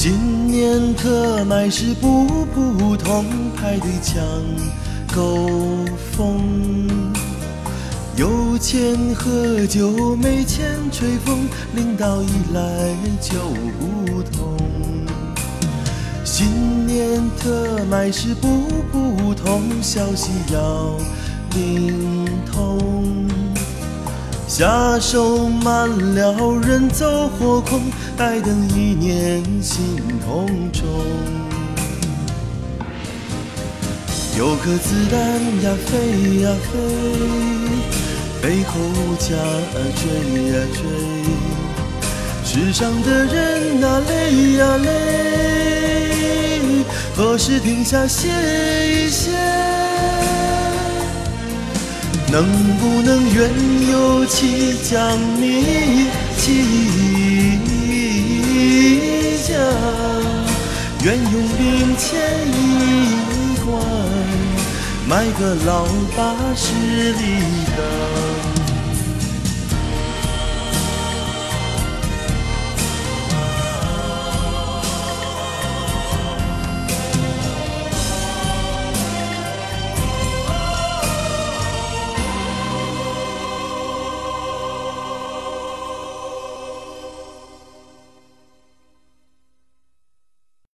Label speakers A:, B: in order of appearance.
A: 新年特卖是不普通，排队抢购风。有钱喝酒，没钱吹风，领导一来就不同。新年特卖是不普通，消息要灵通。下手慢了，人走火空，待等一年心同中。有颗子弹呀飞呀飞，背后加追呀追。世上的人啊累呀累，何时停下歇一歇？能不能愿有期将你弃家？愿用零钱一罐，买个老八十里的。